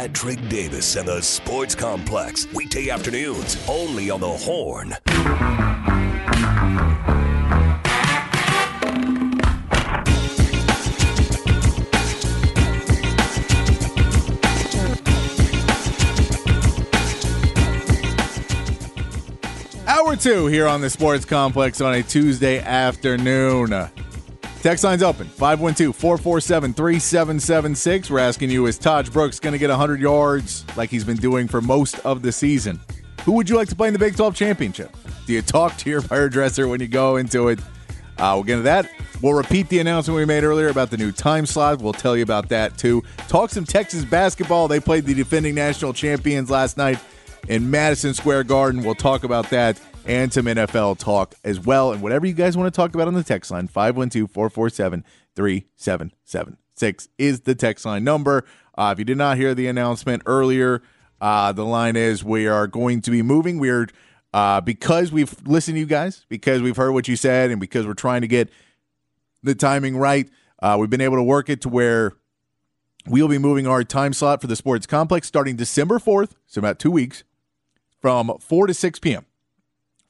Patrick Davis and the Sports Complex. Weekday afternoons, only on the Horn. Hour two here on the Sports Complex on a Tuesday afternoon. Text line's open 512 447 3776. We're asking you, is Taj Brooks going to get 100 yards like he's been doing for most of the season? Who would you like to play in the Big 12 championship? Do you talk to your hairdresser when you go into it? Uh, we'll get into that. We'll repeat the announcement we made earlier about the new time slot. We'll tell you about that too. Talk some Texas basketball. They played the defending national champions last night in Madison Square Garden. We'll talk about that and some NFL talk as well. And whatever you guys want to talk about on the text line, 512 447 3776 is the text line number. Uh, if you did not hear the announcement earlier, uh, the line is we are going to be moving. We're uh, because we've listened to you guys, because we've heard what you said, and because we're trying to get the timing right. Uh, we've been able to work it to where we'll be moving our time slot for the sports complex starting December 4th, so about two weeks, from 4 to 6 p.m.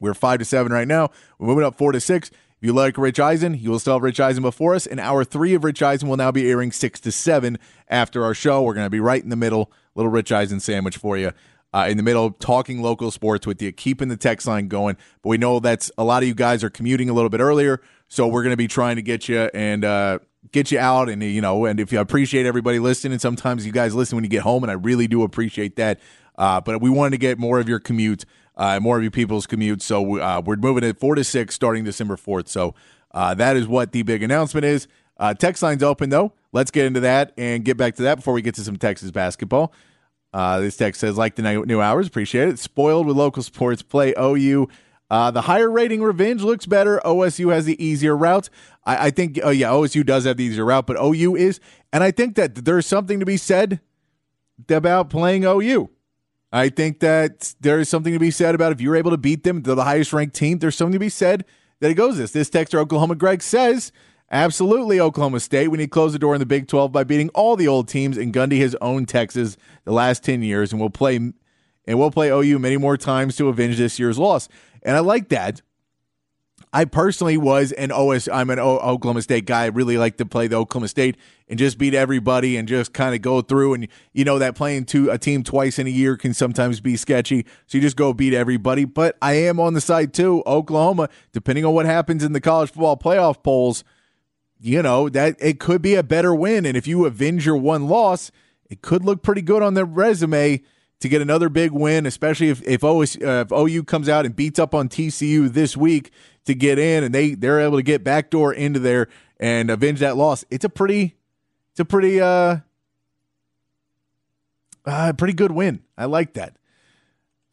We're five to seven right now. We're moving up four to six. If you like Rich Eisen, you will still have Rich Eisen before us. And hour three of Rich Eisen will now be airing six to seven after our show. We're going to be right in the middle, little Rich Eisen sandwich for you. Uh, in the middle, talking local sports with you, keeping the text line going. But we know that's a lot of you guys are commuting a little bit earlier, so we're going to be trying to get you and uh, get you out. And you know, and if you appreciate everybody listening, sometimes you guys listen when you get home, and I really do appreciate that. Uh, but we wanted to get more of your commute uh, more of you people's commute. So uh, we're moving it four to six starting December 4th. So uh, that is what the big announcement is. Uh, text line's open, though. Let's get into that and get back to that before we get to some Texas basketball. Uh, this text says, like the new hours, appreciate it. Spoiled with local sports play OU. Uh, the higher rating revenge looks better. OSU has the easier route. I, I think, oh, yeah, OSU does have the easier route, but OU is. And I think that there's something to be said about playing OU. I think that there is something to be said about if you're able to beat them, they're the highest ranked team. There's something to be said that it goes this. This texter Oklahoma Greg says, absolutely Oklahoma State. We need to close the door in the Big 12 by beating all the old teams, and Gundy has owned Texas the last 10 years, and we'll play and we'll play OU many more times to avenge this year's loss. And I like that. I personally was an OS. I'm an o- Oklahoma State guy. I really like to play the Oklahoma State and just beat everybody and just kind of go through. And you know that playing to a team twice in a year can sometimes be sketchy. So you just go beat everybody. But I am on the side too. Oklahoma, depending on what happens in the college football playoff polls, you know that it could be a better win. And if you avenge your one loss, it could look pretty good on their resume to get another big win, especially if if, OS, uh, if OU comes out and beats up on TCU this week to get in, and they they're able to get backdoor into there and avenge that loss. It's a pretty, it's a pretty, uh, uh pretty good win. I like that.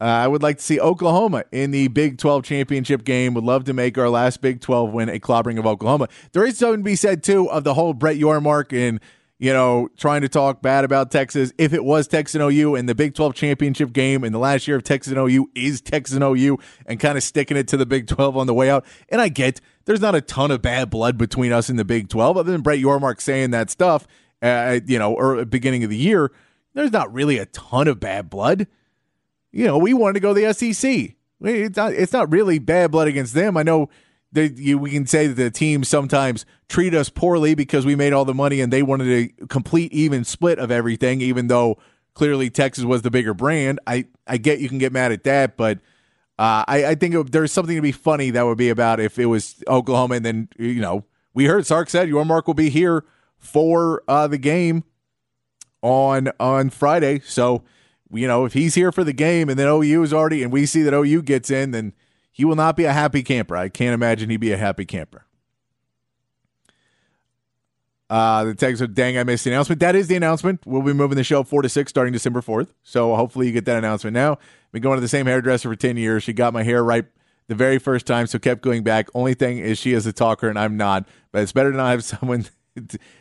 Uh, I would like to see Oklahoma in the Big 12 championship game. Would love to make our last Big 12 win a clobbering of Oklahoma. There is something to be said, too, of the whole Brett Yormark and you know, trying to talk bad about Texas. If it was Texas and OU and the Big 12 championship game in the last year of Texas and OU is Texas and OU and kind of sticking it to the Big 12 on the way out. And I get there's not a ton of bad blood between us in the Big 12 other than Brett Yormark saying that stuff, uh, you know, or beginning of the year. There's not really a ton of bad blood. You know, we wanted to go to the SEC. It's not, it's not really bad blood against them. I know you, we can say that the teams sometimes treat us poorly because we made all the money and they wanted a complete even split of everything, even though clearly Texas was the bigger brand. I, I get you can get mad at that, but uh, I, I think it, there's something to be funny that would be about if it was Oklahoma and then, you know, we heard Sark said Yormark will be here for uh, the game on on Friday. So, you know, if he's here for the game and then OU is already, and we see that OU gets in, then – he will not be a happy camper. I can't imagine he'd be a happy camper. Uh, the text said, dang, I missed the announcement. That is the announcement. We'll be moving the show 4 to 6 starting December 4th. So hopefully you get that announcement now. Been going to the same hairdresser for 10 years. She got my hair right the very first time, so kept going back. Only thing is she is a talker and I'm not. But it's better to not have someone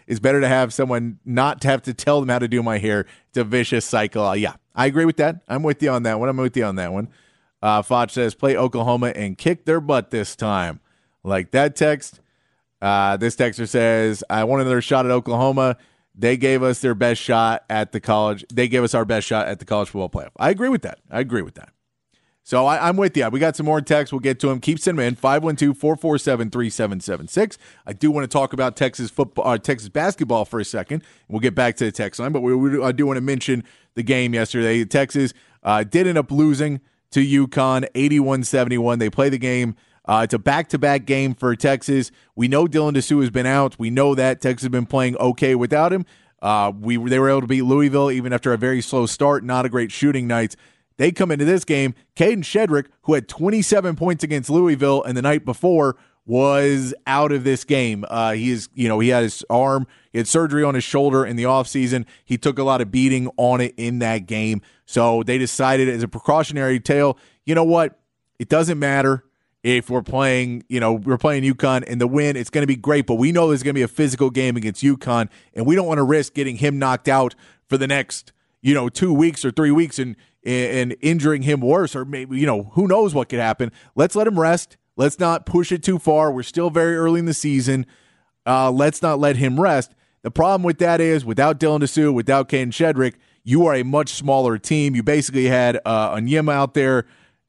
it's better to have someone not to have to tell them how to do my hair. It's a vicious cycle. Uh, yeah, I agree with that. I'm with you on that one. I'm with you on that one. Uh, Foch says, play Oklahoma and kick their butt this time. Like that text. Uh, this texter says, I want another shot at Oklahoma. They gave us their best shot at the college. They gave us our best shot at the college football playoff. I agree with that. I agree with that. So I, am with you. We got some more texts. We'll get to them. Keep sending them in 512 447 3776. I do want to talk about Texas football, uh, Texas basketball for a second. We'll get back to the text line, but we, we, I do want to mention the game yesterday. Texas uh, did end up losing to UConn 81 71. They play the game. Uh, it's a back to back game for Texas. We know Dylan Disu has been out. We know that Texas has been playing okay without him. Uh, we they were able to beat Louisville even after a very slow start. Not a great shooting night. They come into this game. Kadin Shedrick, who had 27 points against Louisville and the night before, was out of this game. Uh, he is, you know, he had his arm, he had surgery on his shoulder in the offseason. He took a lot of beating on it in that game. So they decided as a precautionary tale, you know what? It doesn't matter if we're playing, you know, we're playing UConn and the win, it's going to be great, but we know there's going to be a physical game against UConn, and we don't want to risk getting him knocked out for the next, you know, two weeks or three weeks and and injuring him worse, or maybe, you know, who knows what could happen. Let's let him rest. Let's not push it too far. We're still very early in the season. Uh, let's not let him rest. The problem with that is without Dylan Disu, without Kadin Shedrick, you are a much smaller team. You basically had uh, Onyema out there,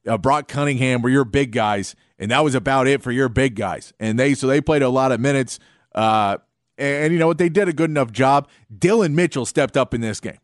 uh, Brock Cunningham were your big guys, and that was about it for your big guys. And they so they played a lot of minutes. Uh, and, and you know what? They did a good enough job. Dillon Mitchell stepped up in this game.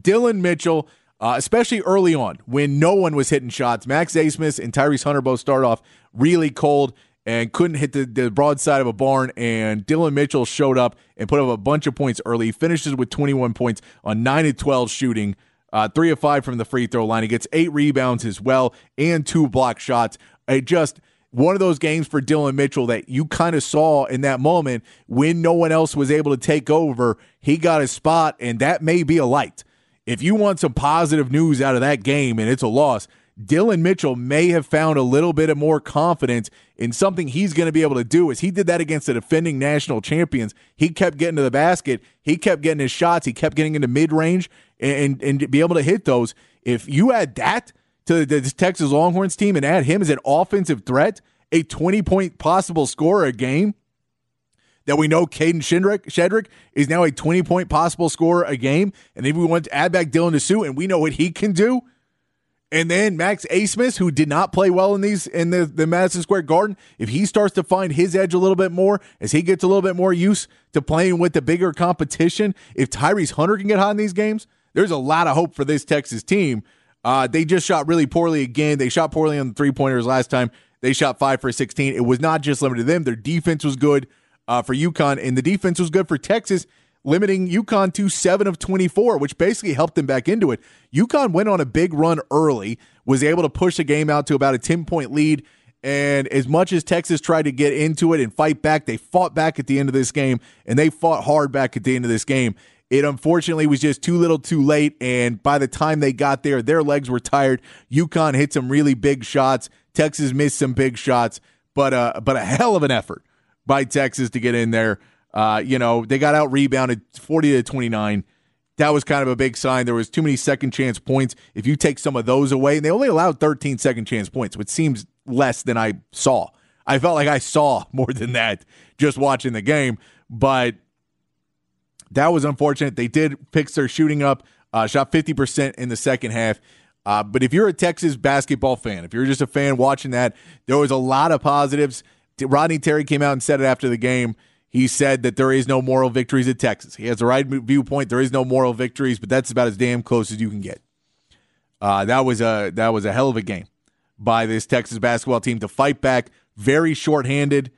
Dillon Mitchell uh, especially early on when no one was hitting shots. Max Abmas and Tyrese Hunter both start off really cold and couldn't hit the, the broadside of a barn. And Dillon Mitchell showed up and put up a bunch of points early. He finishes with 21 points on 9 of 12 shooting, uh, 3 of 5 from the free throw line. He gets eight rebounds as well and two block shots. It just one of those games for Dillon Mitchell that you kind of saw in that moment when no one else was able to take over. He got his spot, and that may be a light if you want some positive news out of that game and it's a loss, Dillon Mitchell may have found a little bit of more confidence in something he's going to be able to do. As he did that against the defending national champions, he kept getting to the basket, he kept getting his shots, he kept getting into mid range and, and, and be able to hit those. If you add that to the Texas Longhorns team and add him as an offensive threat, a 20 point possible scorer a game, that we know Kadin Shedrick, Shedrick is now a 20 point possible scorer a game. And if we want to add back Dylan Disu and we know what he can do, and then Max Abmas, who did not play well in these in the, the Madison Square Garden, if he starts to find his edge a little bit more, as he gets a little bit more used to playing with the bigger competition, if Tyrese Hunter can get hot in these games, there's a lot of hope for this Texas team. Uh, they just shot really poorly again. They shot poorly on the three pointers last time. They shot five for 16. It was not just limited to them. Their defense was good uh, for UConn, and the defense was good for Texas, limiting UConn to seven of 24, which basically helped them back into it. UConn went on a big run early, was able to push the game out to about a 10 point lead. And as much as Texas tried to get into it and fight back, they fought back at the end of this game, and they fought hard back at the end of this game. It unfortunately was just too little too late. And by the time they got there, their legs were tired. UConn hit some really big shots. Texas missed some big shots, but uh, but a hell of an effort by Texas to get in there. Uh, you know, they got out rebounded 40 to 29. That was kind of a big sign. There was too many second chance points. If you take some of those away, and they only allowed 13 second chance points, which seems less than I saw. I felt like I saw more than that just watching the game, but that was unfortunate. They did fix their shooting up, uh, shot 50% in the second half. Uh, but if you're a Texas basketball fan, if you're just a fan watching that, there was a lot of positives. Rodney Terry came out and said it after the game. He said that there is no moral victories at Texas. He has the right viewpoint. There is no moral victories, but that's about as damn close as you can get. Uh, that was a that was a hell of a game by this Texas basketball team to fight back, very shorthanded,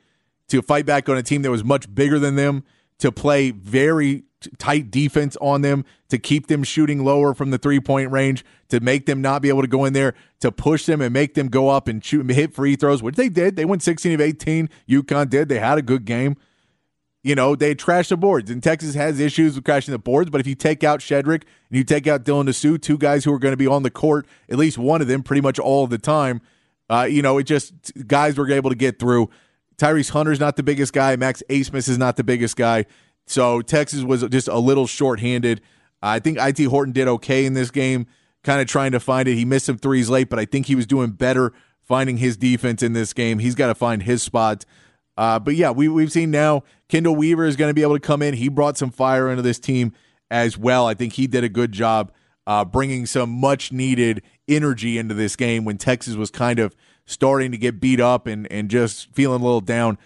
to fight back on a team that was much bigger than them, to play very tight defense on them to keep them shooting lower from the three point range, to make them not be able to go in there, to push them and make them go up and shoot and hit free throws, which they did. They went 16 of 18. UConn did. They had a good game. You know, they trash the boards. And Texas has issues with crashing the boards, but if you take out Shedrick and you take out Dylan Disu, two guys who are going to be on the court, at least one of them pretty much all the time, uh, you know, it just guys were able to get through. Tyrese Hunter's not the biggest guy. Max Abmas is not the biggest guy. So Texas was just a little shorthanded. I think IT Horton did okay in this game, kind of trying to find it. He missed some threes late, but I think he was doing better finding his defense in this game. He's got to find his spot. Uh, but yeah, we, we've seen now Chendall Weaver is going to be able to come in. He brought some fire into this team as well. I think he did a good job uh, bringing some much needed energy into this game when Texas was kind of starting to get beat up and, and just feeling a little down.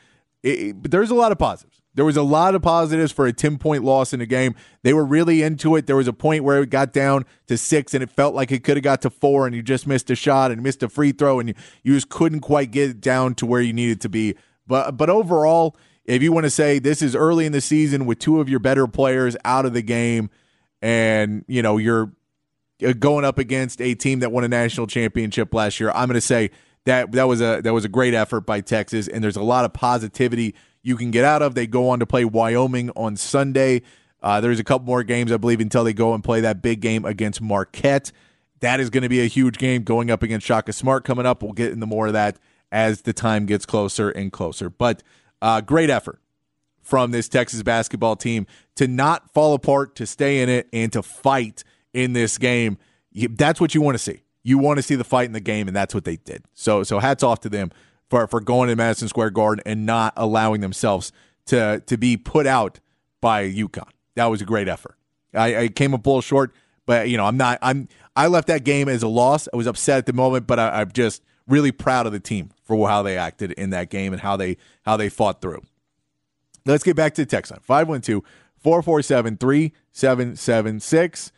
It, it, but there's a lot of positives. There was a lot of positives for a 10 point loss in the game. They were really into it. There was a point where it got down to six and it felt like it could have got to four and you just missed a shot and missed a free throw and you, you just couldn't quite get down to where you needed to be. But but overall, if you want to say this is early in the season with two of your better players out of the game, and you know you're uh, going up against a team that won a national championship last year, I'm going to say that that was a that was a great effort by Texas, and there's a lot of positivity you can get out of. They go on to play Wyoming on Sunday. Uh, there's a couple more games, I believe, until they go and play that big game against Marquette. That is going to be a huge game going up against Shaka Smart coming up. We'll get into more of that as the time gets closer and closer. But uh, great effort from this Texas basketball team to not fall apart, to stay in it, and to fight in this game. That's what you want to see. You want to see the fight in the game, and that's what they did. So, so hats off to them for for going to Madison Square Garden and not allowing themselves to to be put out by UConn. That was a great effort. I, I came a little short, but you know I'm not. I'm I left that game as a loss. I was upset at the moment, but I, I'm just really proud of the team for how they acted in that game and how they how they fought through. Let's get back to the text line 512 447 3776.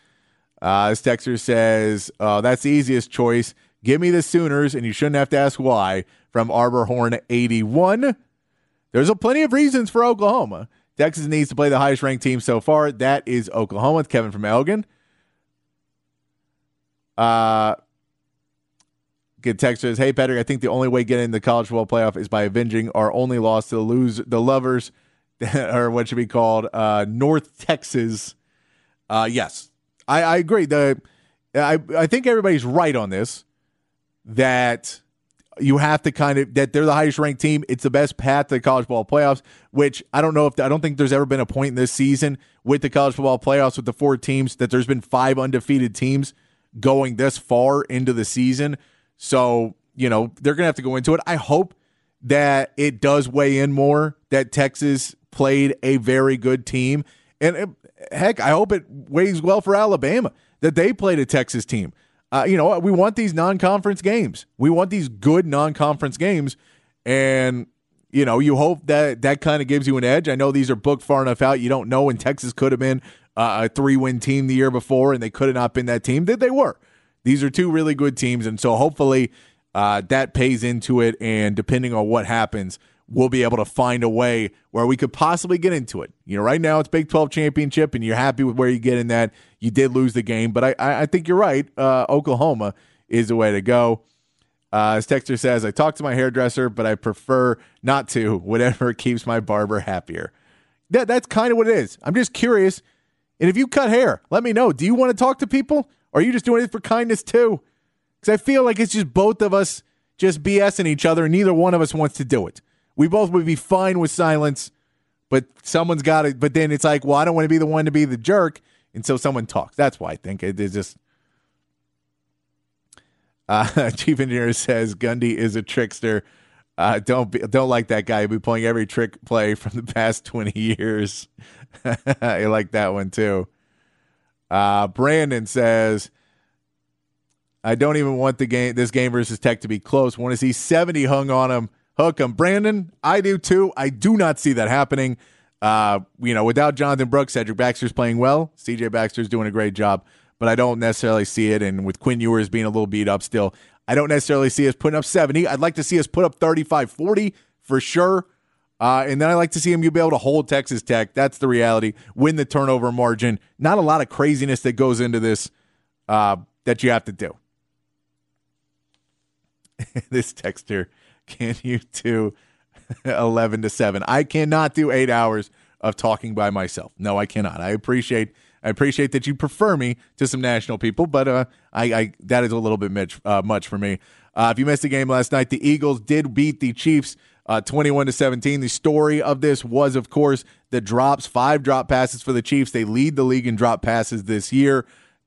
Uh, this texter says, uh, That's the easiest choice. Give me the Sooners, and you shouldn't have to ask why. From Arbor Horn 81. There's a plenty of reasons for Oklahoma. Texas needs to play the highest ranked team so far. That is Oklahoma. With Kevin from Elgin. Uh, Good text "Hey Patrick, I think the only way getting the college football playoff is by avenging our only loss to the lose the lovers, or what should be called uh, North Texas." Uh, yes, I, I agree. The I I think everybody's right on this. That you have to kind of that they're the highest ranked team. It's the best path to the college football playoffs. Which I don't know if I don't think there's ever been a point in this season with the college football playoffs with the four teams that there's been five undefeated teams going this far into the season. So, you know, they're going to have to go into it. I hope that it does weigh in more that Texas played a very good team. And it, uh, heck, I hope it weighs well for Alabama that they played a Texas team. Uh, you know, we want these non conference games. We want these good non conference games. And, you know, you hope that that kind of gives you an edge. I know these are booked far enough out. You don't know when Texas could have been uh, a three win team the year before and they could have not been that team. That they were. These are two really good teams, and so hopefully uh, that pays into it. And depending on what happens, we'll be able to find a way where we could possibly get into it. You know, right now it's Big 12 championship, and you're happy with where you get in that. You did lose the game, but I, I think you're right. Uh, Oklahoma is the way to go. Uh, as Texter says, I talk to my hairdresser, but I prefer not to. Whatever keeps my barber happier. That that's kind of what it is. I'm just curious. And if you cut hair, let me know. Do you want to talk to people? Or are you just doing it for kindness too? Because I feel like it's just both of us just BSing each other, and neither one of us wants to do it. We both would be fine with silence, but someone's got it. But then it's like, well, I don't want to be the one to be the jerk, and so someone talks. That's why I think it is just. Uh, Chief Engineer says Gundy is a trickster. Uh, don't be, don't like that guy. He'll be playing every trick play from the past twenty years. I like that one too. Uh, Brandon says, I don't even want the game this game versus Tech to be close. Want to see 70 hung on him, hook him. Brandon, I do too. I do not see that happening. Uh, you know, without Jonathan Brooks, Cedric Baxter's playing well. CJ Baxter's doing a great job, but I don't necessarily see it. And with Quinn Ewers being a little beat up still, I don't necessarily see us putting up 70. I'd like to see us put up 35 40 for sure. Uh, and then I like to see him be able to hold Texas Tech. That's the reality. Win the turnover margin. Not a lot of craziness that goes into this uh, that you have to do. this texter, can you do 11 to 7? I cannot do eight hours of talking by myself. No, I cannot. I appreciate I appreciate that you prefer me to some national people, but uh, I, I that is a little bit much, uh, much for me. Uh, if you missed the game last night, the Eagles did beat the Chiefs uh, 21 to 17. The story of this was, of course, the drops, five drop passes for the Chiefs. They lead the league in drop passes this year.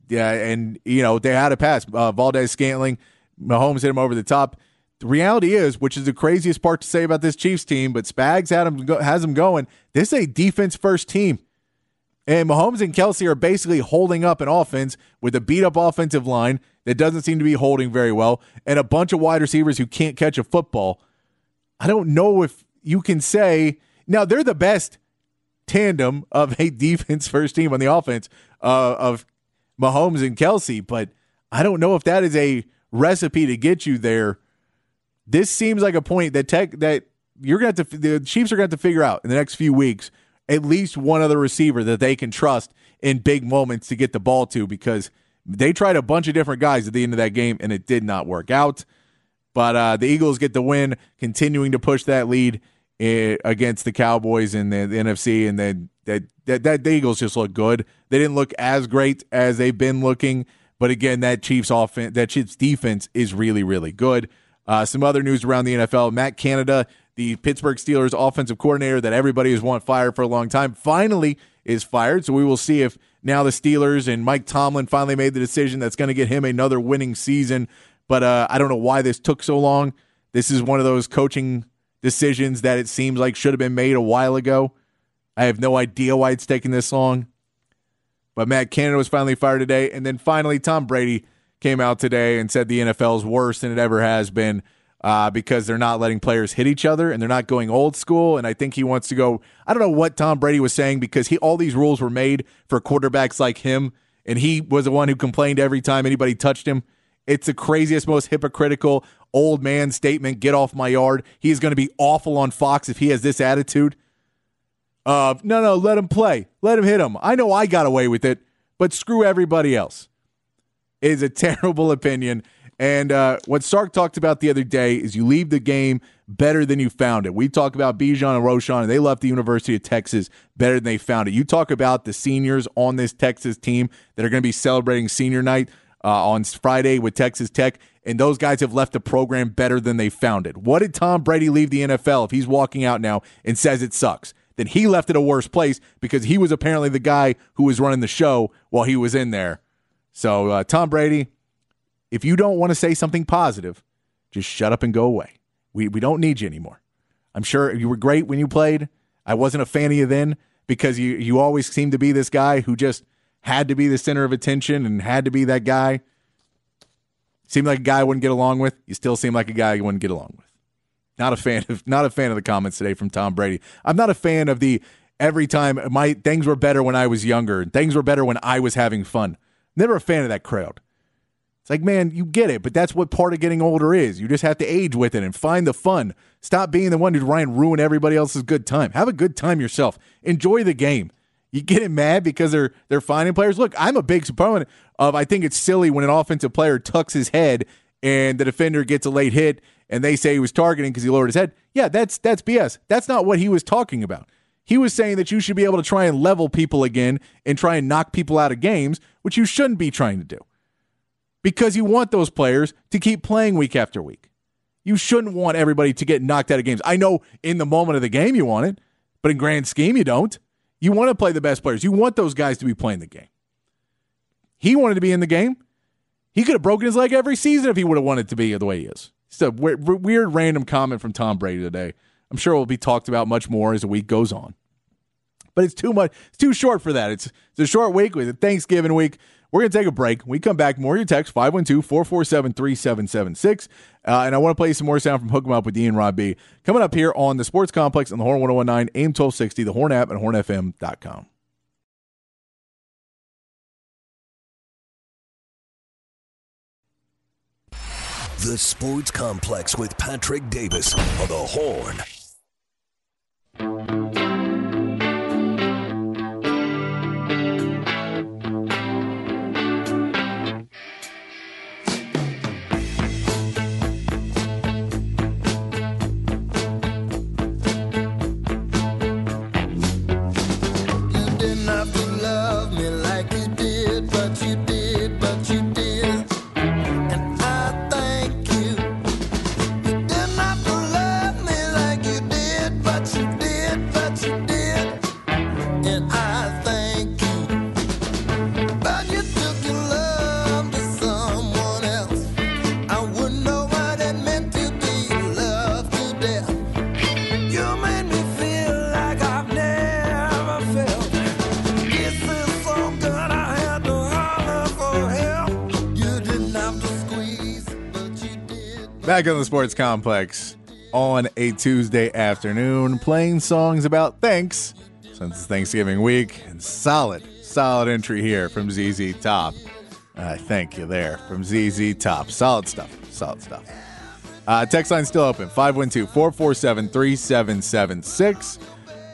Yeah, and you know they had a pass. Uh, Valdes-Scantling, Mahomes hit him over the top. The reality is, which is the craziest part to say about this Chiefs team, but Spags had him has them going. This is a defense first team. And Mahomes and Kelsey are basically holding up an offense with a beat up offensive line that doesn't seem to be holding very well and a bunch of wide receivers who can't catch a football. I don't know if you can say now they're the best tandem of a defense first team on the offense uh, of Mahomes and Kelsey, but I don't know if that is a recipe to get you there. This seems like a point that tech that you're going to the Chiefs are going to have to figure out in the next few weeks at least one other receiver that they can trust in big moments to get the ball to because they tried a bunch of different guys at the end of that game and it did not work out. But uh, the Eagles get the win, continuing to push that lead eh, against the Cowboys in the, the NFC, and then that, that that the Eagles just look good. They didn't look as great as they've been looking, but again, that Chiefs offense, that Chiefs defense is really really good. Uh, some other news around the NFL: Matt Canada, the Pittsburgh Steelers offensive coordinator that everybody has wanted fired for a long time, finally is fired. So we will see if now the Steelers and Mike Tomlin finally made the decision that's going to get him another winning season. But uh, I don't know why this took so long. This is one of those coaching decisions that it seems like should have been made a while ago. I have no idea why it's taking this long. But Matt Canada was finally fired today. And then finally, Tom Brady came out today and said the NFL is worse than it ever has been uh, because they're not letting players hit each other and they're not going old school. And I think he wants to go. I don't know what Tom Brady was saying because he all these rules were made for quarterbacks like him, and he was the one who complained every time anybody touched him. It's the craziest, most hypocritical old man statement. Get off my yard. He is going to be awful on Fox if he has this attitude. Uh, no, no, let him play. Let him hit him. I know I got away with it, but screw everybody else. It is a terrible opinion. And uh, what Sark talked about the other day is you leave the game better than you found it. We talk about Bijan and Roschon, and they left the University of Texas better than they found it. You talk about the seniors on this Texas team that are going to be celebrating senior night uh, on Friday with Texas Tech, and those guys have left the program better than they found it. What did Tom Brady leave the NFL if he's walking out now and says it sucks? Then he left it a worse place because he was apparently the guy who was running the show while he was in there. So, uh, Tom Brady, if you don't want to say something positive, just shut up and go away. We, we don't need you anymore. I'm sure you were great when you played. I wasn't a fan of you then because you, you always seemed to be this guy who just had to be the center of attention and had to be that guy. Seemed like a guy I wouldn't get along with. You still seem like a guy you wouldn't get along with. Not a fan of not a fan of the comments today from Tom Brady. I'm not a fan of the every time my things were better when I was younger and things were better when I was having fun. Never a fan of that crowd. It's like, man, you get it, but that's what part of getting older is. You just have to age with it and find the fun. Stop being the one who's trying to ruin everybody else's good time. Have a good time yourself. Enjoy the game. You getting mad because they're they're finding players. Look, I'm a big proponent of. I think it's silly when an offensive player tucks his head and the defender gets a late hit, and they say he was targeting because he lowered his head. Yeah, that's that's BS. That's not what he was talking about. He was saying that you should be able to try and level people again and try and knock people out of games, which you shouldn't be trying to do. Because you want those players to keep playing week after week. You shouldn't want everybody to get knocked out of games. I know in the moment of the game you want it, but in grand scheme you don't. You want to play the best players. You want those guys to be playing the game. He wanted to be in the game. He could have broken his leg every season if he would have wanted to be the way he is. It's a weird, weird random comment from Tom Brady today. I'm sure it will be talked about much more as the week goes on. But it's too much. It's too short for that. It's, it's a short week with Thanksgiving week. We're going to take a break. We come back, more of your text, 512-447-3776. Uh, and I want to play some more sound from Hook 'em Up with Ian Rob B. Coming up here on the Sports Complex on the Horn 1019, AM 1260, the Horn app, and hornfm.com. The Sports Complex with Patrick Davis on the Horn. Back on the sports complex on a Tuesday afternoon, playing songs about thanks since it's Thanksgiving week. And solid, solid entry here from ZZ Top. Uh, thank you there from ZZ Top. Solid stuff. Solid stuff. Uh, text line still open 512 447 3776.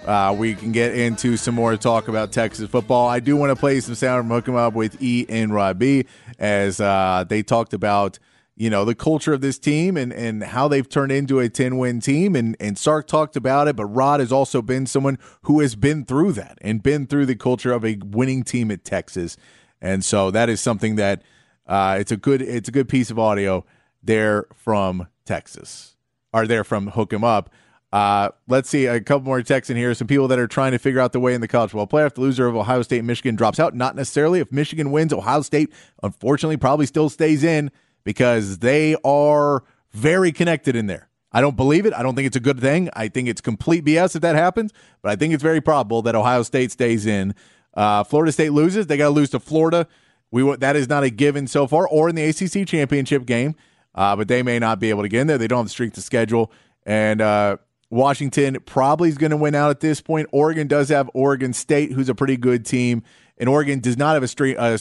Uh, we can get into some more talk about Texas football. I do want to play some sound from Hook 'em Up with E and Rod B as uh, they talked about you know the culture of this team and and how they've turned into a 10 win team and and Sark talked about it but Rod has also been someone who has been through that and been through the culture of a winning team at Texas and so that is something that uh, it's a good it's a good piece of audio there from Texas are there from Hook 'em Up uh, let's see a couple more texts in here. Some people that are trying to figure out the way in the college football playoff. The loser of Ohio State Michigan drops out. Not necessarily. If Michigan wins, Ohio State unfortunately probably still stays in because they are very connected in there. I don't believe it. I don't think it's a good thing. I think it's complete BS if that happens, but I think it's very probable that Ohio State stays in. Uh, Florida State loses. They got to lose to Florida. We that is not a given so far, or in the ACC championship game. Uh, but they may not be able to get in there. They don't have the strength to schedule. And uh, Washington probably is going to win out at this point. Oregon does have Oregon State, who's a pretty good team and Oregon does not have a, strength, a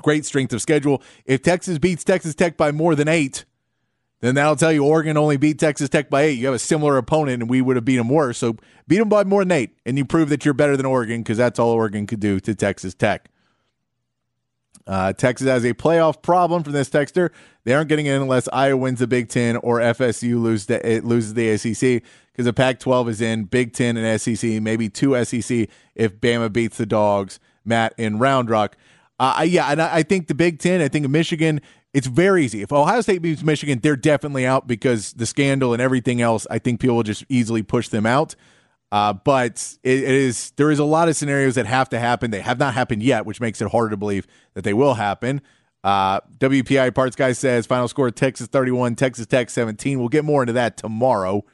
great strength of schedule. If Texas beats Texas Tech by more than eight, then that'll tell you Oregon only beat Texas Tech by eight. You have a similar opponent, and we would have beat them worse. So beat them by more than eight, and you prove that you're better than Oregon because that's all Oregon could do to Texas Tech. Uh, Texas has a playoff problem from this texter. They aren't getting in unless Iowa wins the Big Ten or FSU lose the, it loses the SEC because the Pac-12 is in Big Ten and SEC, maybe two SEC if Bama beats the Dogs. Matt in Round Rock. Uh, yeah, and I, think the Big Ten, I think Michigan, it's very easy. If Ohio State beats Michigan, they're definitely out because the scandal and everything else. I think people will just easily push them out. Uh, but it, it is there is a lot of scenarios that have to happen. They have not happened yet, which makes it harder to believe that they will happen. Uh, WPI Parts Guy says final score Texas 31, Texas Tech 17. We'll get more into that tomorrow,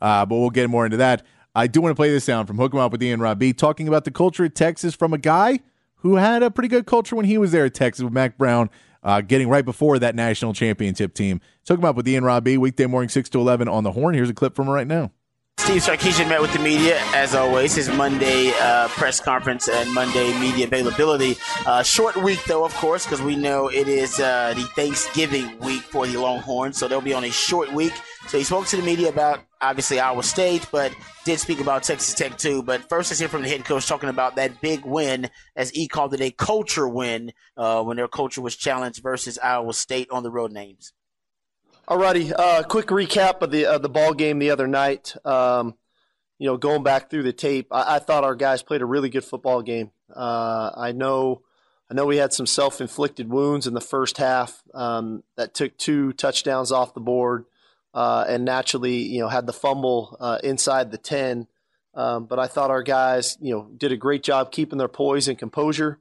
uh, but we'll get more into that. I do want to play this sound from Hook 'em Up with Ian Rob B talking about the culture at Texas from a guy who had a pretty good culture when he was there at Texas with Mack Brown, uh, getting right before that national championship team. Hook 'em Up with Ian Rob B weekday morning 6 to 11 on the horn. Here's a clip from him right now. Steve Sarkisian met with the media, as always, his Monday uh, press conference and Monday media availability. Uh, short week, though, of course, because we know it is uh, the Thanksgiving week for the Longhorns, so they'll be on a short week. So he spoke to the media about, obviously, Iowa State, but did speak about Texas Tech, too. But first, let's hear from the head coach talking about that big win, as he called it a culture win, uh, when their culture was challenged versus Iowa State on the road names. Alrighty, uh, quick recap of the uh, the ball game the other night. Um, you know, going back through the tape, I, I, thought our guys played a really good football game. Uh, I know, I know we had some self inflicted wounds in the first half um, that took two touchdowns off the board, uh, and naturally, you know, had the fumble uh, inside the ten. Um, but I thought our guys, you know, did a great job keeping their poise and composure.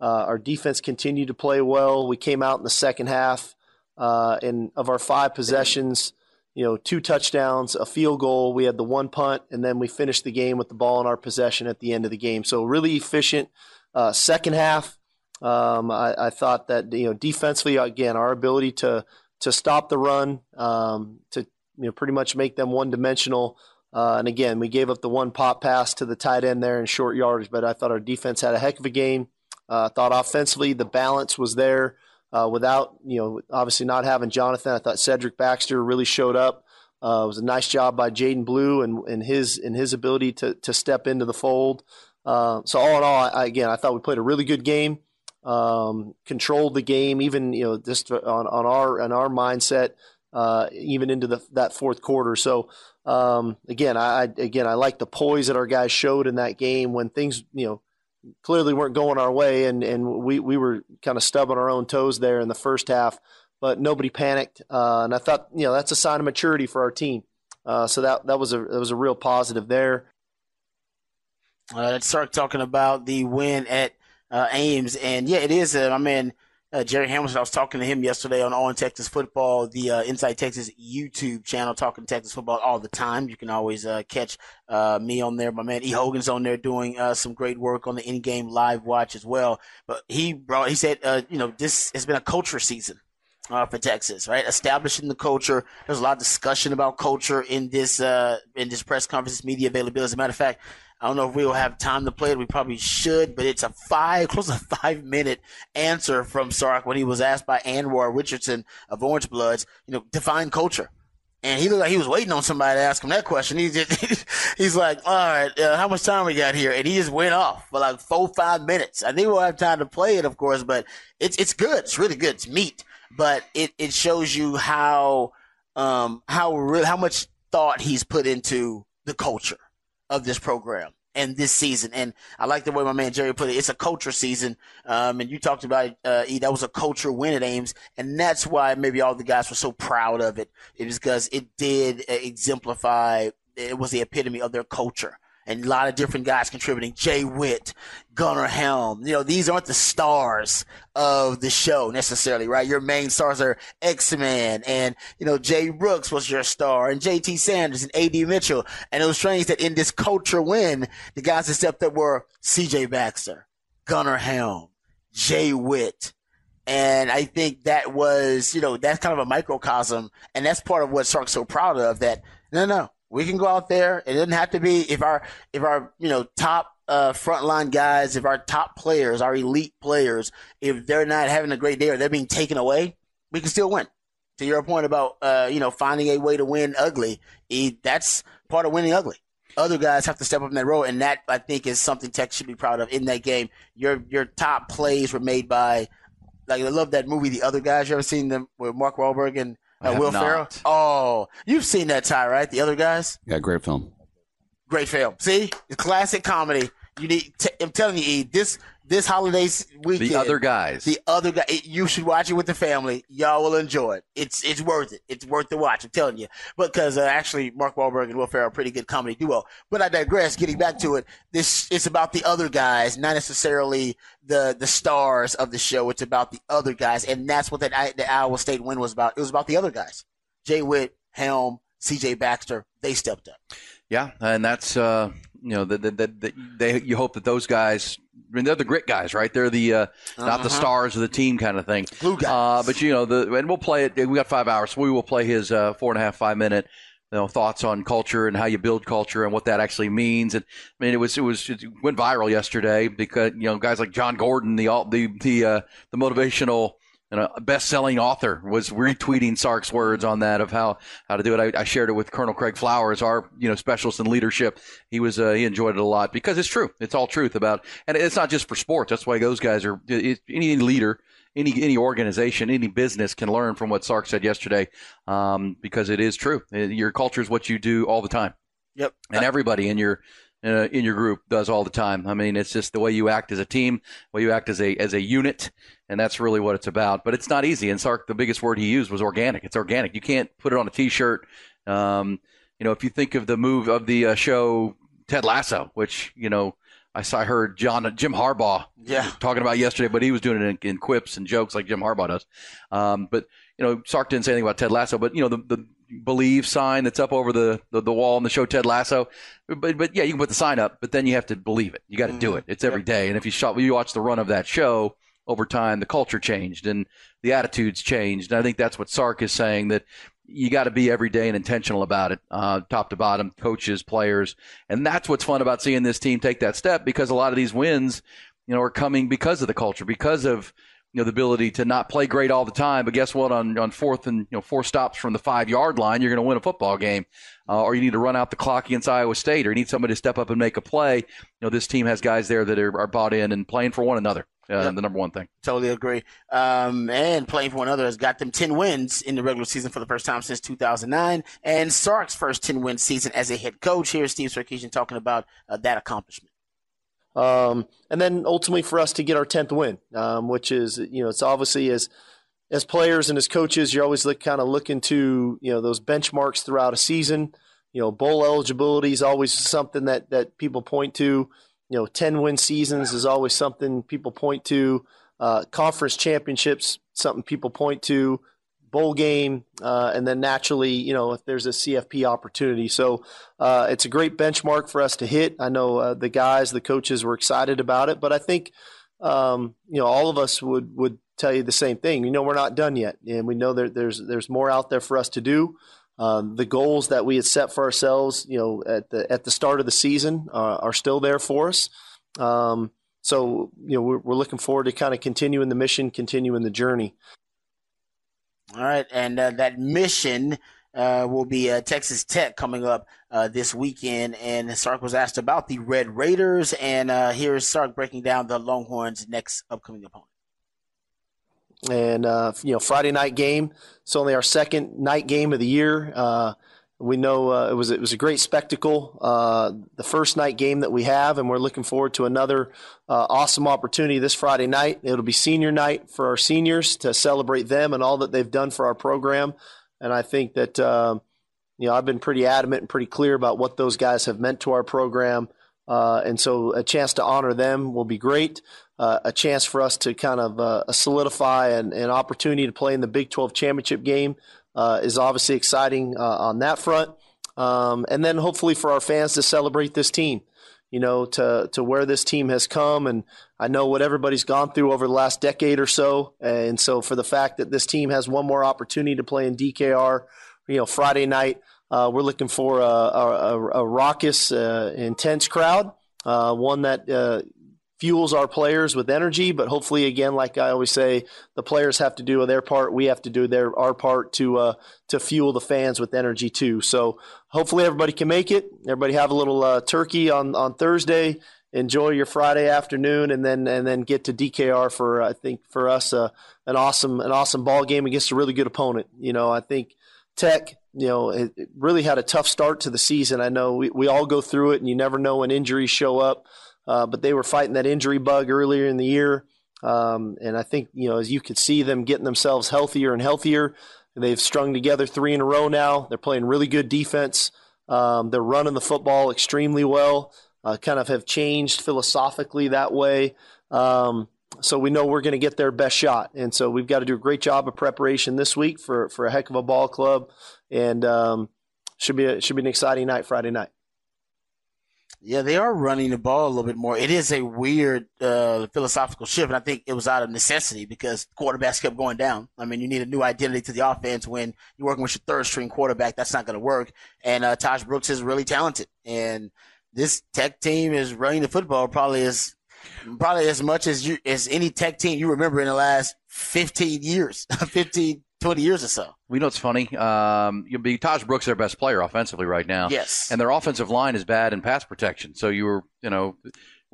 Uh, our defense continued to play well. We came out in the second half. Uh, and of our five possessions, you know, two touchdowns, a field goal. We had the one punt, and then we finished the game with the ball in our possession at the end of the game. So really efficient uh, second half. Um, I, I, thought that you know defensively, again, our ability to to stop the run, um, to you know pretty much make them one dimensional. Uh, and again, we gave up the one pop pass to the tight end there in short yardage, but I thought our defense had a heck of a game. Uh, I thought offensively the balance was there. Uh, without, you know, obviously not having Jonathan, I thought Cedric Baxter really showed up. Uh, it was a nice job by Jaydon Blue and, and his and his ability to to step into the fold. Uh, so all in all, I, again, I thought we played a really good game, um, controlled the game, even you know just on, on our on our mindset, uh, even into the that fourth quarter. So um, again, I again I like the poise that our guys showed in that game when things you know clearly weren't going our way, and, and we, we were kind of stubbing our own toes there in the first half. But nobody panicked, uh, and I thought you know that's a sign of maturity for our team. Uh, so that that was a that was a real positive there. Uh, let's start talking about the win at uh, Ames, and yeah, it is. Uh, I mean, uh, Jerry Hamilton. I was talking to him yesterday on On Texas Football, the uh, Inside Texas YouTube channel, talking Texas football all the time. You can always uh, catch uh, me on there. My man E Hogan's on there doing uh, some great work on the in-game live watch as well. But he brought, he said, uh, you know, this has been a culture season. uh, for Texas, right? Establishing the culture. There's a lot of discussion about culture in this in this press conference, media availability. As a matter of fact, I don't know if we will have time to play it. We probably should, but it's a five, close to five minute answer from Sark when he was asked by Anwar Richardson of Orange Bloods, you know, define culture. And he looked like he was waiting on somebody to ask him that question. He just, he's like, all right, uh, how much time we got here? And he just went off for like four, five minutes. I think we'll have time to play it, of course, but it's, it's good. It's really good. It's meat, but it, it shows you how, um, how real, how much thought he's put into the culture of this program and this season. And I like the way my man Jerry put it. It's a culture season. Um, and you talked about, uh, E, that was a culture win at Ames. And that's why maybe all the guys were so proud of it. It was because it did exemplify, it was the epitome of their culture and a lot of different guys contributing. J Whitt, Gunnar Helm. You know, these aren't the stars of the show necessarily, right? Your main stars are X-Man and, you know, Jay Brooks was your star and JT Sanders and AD Mitchell. And it was strange that in this culture win, the guys that stepped up were CJ Baxter, Gunnar Helm, J Whitt, and I think that was, you know, that's kind of a microcosm. And that's part of what Sark's so proud of that, no, no, we can go out there. It doesn't have to be if our if our you know top uh, frontline guys, if our top players, our elite players, if they're not having a great day or they're being taken away, we can still win. To your point about uh, you know finding a way to win ugly, that's part of winning ugly. Other guys have to step up in that role, and that I think is something Tech should be proud of in that game. Your your top plays were made by like I love that movie, The Other Guys. You ever seen them with Mark Wahlberg and uh, Will Ferrell. Oh, you've seen that tie, right? The other guys. Yeah, great film. Great film. See, It's classic comedy. You need. T- I'm telling you, E, this this holiday weekend. The other guys. The other guy. You should watch it with the family. Y'all will enjoy it. It's it's worth it. It's worth the watch. I'm telling you. Because uh, actually, Mark Wahlberg and Will Ferrell are a pretty good comedy duo. But I digress. Getting back to it, this it's about the other guys, not necessarily the the stars of the show. It's about the other guys, and that's what that the Iowa State win was about. It was about the other guys. J Whitt, Helm, C.J. Baxter. They stepped up. Yeah, and that's uh, you know that the, the, they you hope that those guys I mean, they're the grit guys, right? They're the uh, uh-huh. not the uh-huh. stars of the team kind of thing. Blue guys. Uh, but you know, the and we'll play it. We got five hours, so we will play his uh, four and a half, five minute. You know, thoughts on culture and how you build culture and what that actually means. And I mean, it was it was it went viral yesterday because you know guys like Jon Gordon, the the the uh, the motivational and a best-selling author was retweeting Sark's words on that of how, how to do it. I, I, shared it with Colonel Craig Flowers, our you know specialist in leadership. He was uh, he enjoyed it a lot because it's true. It's all truth about, and it's not just for sports. That's why those guys are it, any leader. Any any organization, any business can learn from what Sark said yesterday, um, because it is true. Your culture is what you do all the time. Yep. And everybody in your uh, in your group does all the time. I mean, it's just the way you act as a team, the way you act as a as a unit, and that's really what it's about. But it's not easy. And Sark, the biggest word he used was organic. It's organic. You can't put it on a T-shirt. Um, you know, if you think of the move of the uh, show Ted Lasso, which you know. I saw, I heard John Jim Harbaugh yeah. talking about yesterday, but he was doing it in, in quips and jokes like Jim Harbaugh does. Um, but you know, Sark didn't say anything about Ted Lasso, but you know, the, the believe sign that's up over the, the, the, wall in the show Ted Lasso. But but yeah, you can put the sign up, but then you have to believe it. You got to mm-hmm. do it. It's every yep. day. And if you shot, you watch the run of that show over time, the culture changed and the attitudes changed. And I think that's what Sark is saying that you got to be every day and intentional about it, uh, top to bottom, coaches, players, and that's what's fun about seeing this team take that step because a lot of these wins, you know, are coming because of the culture, because of you know the ability to not play great all the time, but guess what? On on fourth and you know four stops from the five yard line, you're going to win a football game, uh, or you need to run out the clock against Iowa State, or you need somebody to step up and make a play. You know this team has guys there that are, are bought in and playing for one another. Uh, The number one thing. Totally agree. Um, and playing for one another has got them 10 wins in the regular season for the first time since 2009. And Sark's first 10 win season as a head coach. Here's Steve Sarkisian talking about uh, that accomplishment. Um, and then ultimately for us to get our 10th win, um, which is, you know, it's obviously as, as players and as coaches, you're always look, kind of looking to, you know, those benchmarks throughout a season. You know, bowl eligibility is always something that, that people point to. You know, 10 win seasons is always something people point to. Uh, conference championships, something people point to bowl game, uh, and then naturally, you know, if there's a CFP opportunity. So uh, it's a great benchmark for us to hit. I know uh, the guys, the coaches were excited about it, but I think um, you know, all of us would would tell you the same thing. You know, we're not done yet, and we know that there's there's more out there for us to do. Um, the goals that we had set for ourselves, you know, at the at the start of the season, uh, are still there for us. Um, so, you know, we're, we're looking forward to kind of continuing the mission, continuing the journey. All right, and uh, that mission uh, will be uh, Texas Tech coming up uh, this weekend. And Sark was asked about the Red Raiders, and uh, here's Sark breaking down the Longhorns' next upcoming opponent. And uh, you know, Friday night game. It's only our second night game of the year. We know uh, it was it was a great spectacle, uh, the first night game that we have, and we're looking forward to another uh, awesome opportunity this Friday night. It'll be senior night for our seniors to celebrate them and all that they've done for our program. And I think that um, you know I've been pretty adamant and pretty clear about what those guys have meant to our program. Uh, and so a chance to honor them will be great. Uh, a chance for us to kind of uh, solidify an, an, opportunity to play in the Big 12 championship game is obviously exciting uh, on that front. Um, and then hopefully for our fans to celebrate this team, you know, to, to where this team has come. And I know what everybody's gone through over the last decade or so. And so for the fact that this team has one more opportunity to play in DKR, you know, Friday night, uh, we're looking for a, a, a raucous, uh, intense crowd, uh, one that uh, fuels our players with energy. But hopefully, again, like I always say, the players have to do their part. We have to do their our part to uh, to fuel the fans with energy too. So hopefully, everybody can make it. Everybody have a little uh, turkey on on Thursday. Enjoy your Friday afternoon, and then and then get to DKR for I think for us uh, an awesome an awesome ball game against a really good opponent. You know, I think Tech you know, it, really had a tough start to the season. I know we, we all go through it, and you never know when injuries show up. Uh, but they were fighting that injury bug earlier in the year. Um, and I think, you know, as you could see them getting themselves healthier and healthier, they've strung together three in a row now. They're playing really good defense. Um, they're running the football extremely well, uh, kind of have changed philosophically that way. Um, so we know we're going to get their best shot. And so we've got to do a great job of preparation this week for, for a heck of a ball club. And um, should be a, should be an exciting night Friday night. Yeah, they are running the ball a little bit more. It is a weird uh, philosophical shift, and I think it was out of necessity because quarterbacks kept going down. I mean, you need a new identity to the offense when you're working with your third string quarterback. That's not going to work. And uh, Tahj Brooks is really talented, and this Tech team is running the football probably as probably as much as you as any Tech team you remember in the last 15 years, 15 20 years or so. We know it's funny. Um, you be Tahj Brooks, their best player offensively right now. Yes, and their offensive line is bad in pass protection. So you were, you know,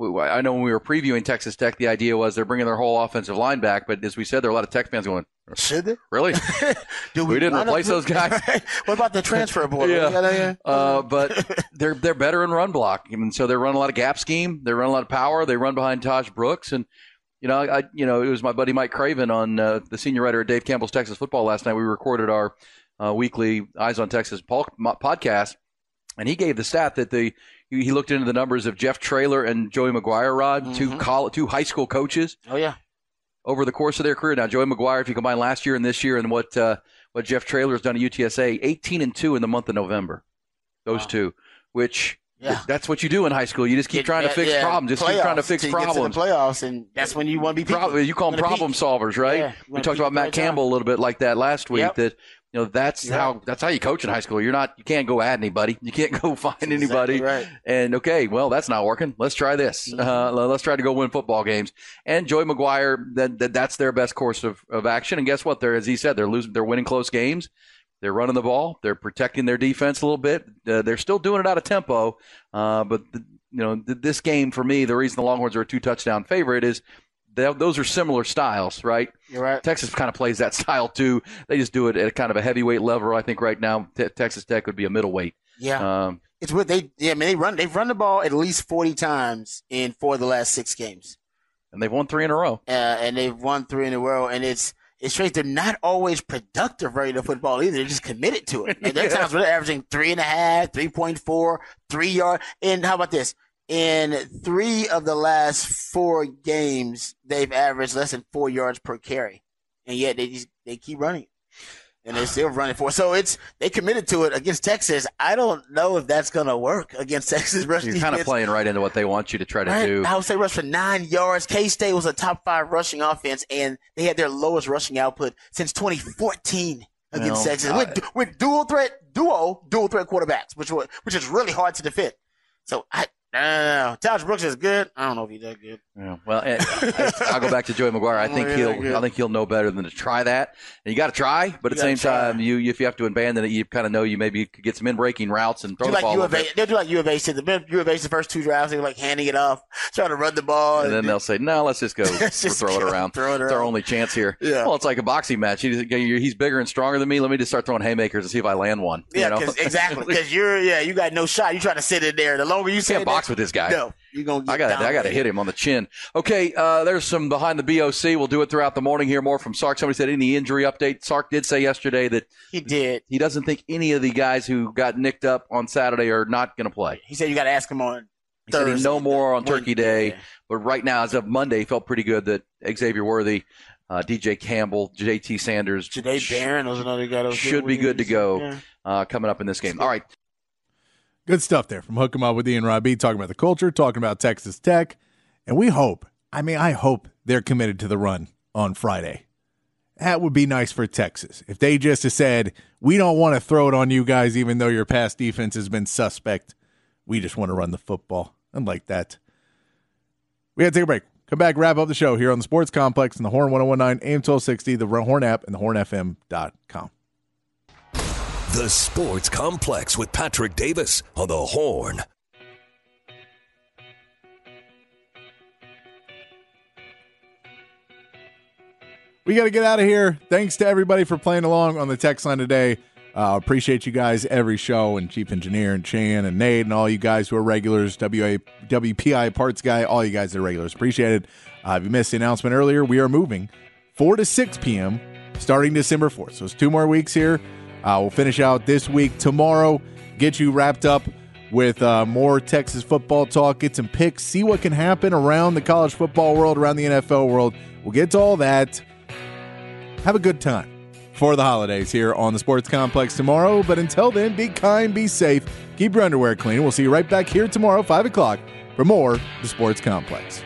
I know when we were previewing Texas Tech, the idea was they're bringing their whole offensive line back. But as we said, there are a lot of Tech fans going, "Should they really? we, we, didn't replace those guys? what about the transfer board? yeah, uh, but they're they're better in run block, and so they run a lot of gap scheme. They run a lot of power. They run behind Tahj Brooks, and you know, I you know it was my buddy Mike Craven on uh, the senior writer at Dave Campbell's Texas Football last night. We recorded our uh, weekly Eyes on Texas podcast, and he gave the stat that the he looked into the numbers of Jeff Traylor and Joey McGuire, Rod, mm-hmm. two college, two high school coaches. Oh yeah. Over the course of their career, now Joey McGuire, if you combine last year and this year, and what uh, what Jeff Traylor has done at UTSA, eighteen and two in the month of November, those wow. two, which yeah. That's what you do in high school. You just keep Get, trying to fix yeah, problems. Just keep trying to fix problems. To playoffs, and that's when you want to be. Pro- you call them problem peak. solvers, right? Yeah, we talked about Matt Campbell a little bit like that last week. Yep. That you know that's yep. how that's how you coach in high school. You're not you can't go at anybody. You can't go find that's anybody. Exactly right. And okay, well that's not working. Let's try this. Mm-hmm. Uh, let's try to go win football games. And Joey McGuire, that, that that's their best course of, of action. And guess what? They're as he said, they're losing. They're winning close games. They're running the ball. They're protecting their defense a little bit. Uh, they're still doing it out of tempo. Uh, but the, you know, th- this game for me, the reason the Longhorns are a two touchdown favorite is they, those are similar styles, right? You're right. Texas kind of plays that style too. They just do it at a kind of a heavyweight level. I think right now t- Texas Tech would be a middleweight. Yeah. Um, it's what they. Yeah, I mean they run. They've run the ball at least forty times in four of the last six games, and they've won three in a row. Uh, and they've won three in a row, and it's it's strange. They're not always productive running the football either. They're just committed to it. Like, there are times where they're averaging three and a half, 3.4, three yard. And how about this? In three of the last four games, they've averaged less than four yards per carry. And yet they just, they keep running. And they're still running for. it. So it's they committed to it against Texas. I don't know if that's gonna work against Texas rush You're kind of playing right into what they want you to try to Right? do. would say rush for nine yards. K State was a top five rushing offense, and they had their lowest rushing output since 2014 against Well, Texas I- with with dual threat duo dual threat quarterbacks, which wa- which is really hard to defend. So I. I don't know. Tahj Brooks is good. I don't know if he's that good. Yeah, well, eh, and I'll go back to Joey McGuire. I think he'll. I think he'll know better than to try that. And you got to try, but at the same try. time, you if you have to abandon it, you kind of know you maybe could get some in breaking routes and throw Do the like ball. U of A. They'll do like U of A. said. The U of A's the first two drives, they were like handing it off, trying to run the ball. And then they'll say, "No, let's just go Let's just throw it around. throw it It's our only chance here." Yeah. Well, it's like a boxing match. He's, he's bigger and stronger than me. Let me just start throwing haymakers and see if I land one. yeah, you know? exactly. Because you're yeah, you got no shot. You trying to sit in there. The longer you sit can't box there, with this guy. No, you're gonna. I got I got to hit him on the chin. Okay, uh, there's some behind the BOC. We'll do it throughout the morning. Hear more from Sark. Somebody said any injury update. Sark did say yesterday that He did. he doesn't think any of the guys who got nicked up on Saturday are not going to play. He said you got to ask him on. He said he'd more on Turkey Day, Yeah. but right now, as of Monday, felt pretty good that Xavier Worthy, uh, DJ Campbell, JT Sanders Jahdae sh- Barron was another guy that was should be good to go Yeah. uh, coming up in this game. All right, Good stuff there from Hook 'em Up with Ian Robbie, talking about the culture, talking about Texas Tech. And we hope, I mean, I hope they're committed to the run on Friday. That would be nice for Texas. If they just said, we don't want to throw it on you guys, even though your pass defense has been suspect. We just want to run the football. I like that. We got to take a break. Come back, wrap up the show here on the Sports Complex and the Horn 1019, AM 1260, the Horn app, and the hornfm.com. The Sports Complex with Patrick Davis on the Horn. We got to get out of here. Thanks to everybody for playing along on the text line today. Uh, appreciate you guys every show and Chief Engineer and Chan and Nate and all you guys who are regulars, WA, WPI Parts Guy, all you guys that are regulars. Appreciate it. Uh, if you missed the announcement earlier, we are moving 4 to 6 p.m. starting December 4th. So it's two more weeks here. Uh, we'll finish out this week tomorrow, get you wrapped up with uh, more Texas football talk, get some picks, see what can happen around the college football world, around the NFL world. We'll get to all that have a good time for the holidays here on the Sports Complex tomorrow. But until then, be kind, be safe, keep your underwear clean. We'll see you right back here tomorrow, 5 o'clock, for more The Sports Complex.